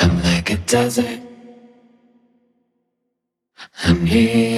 I'm like a desert. I'm here.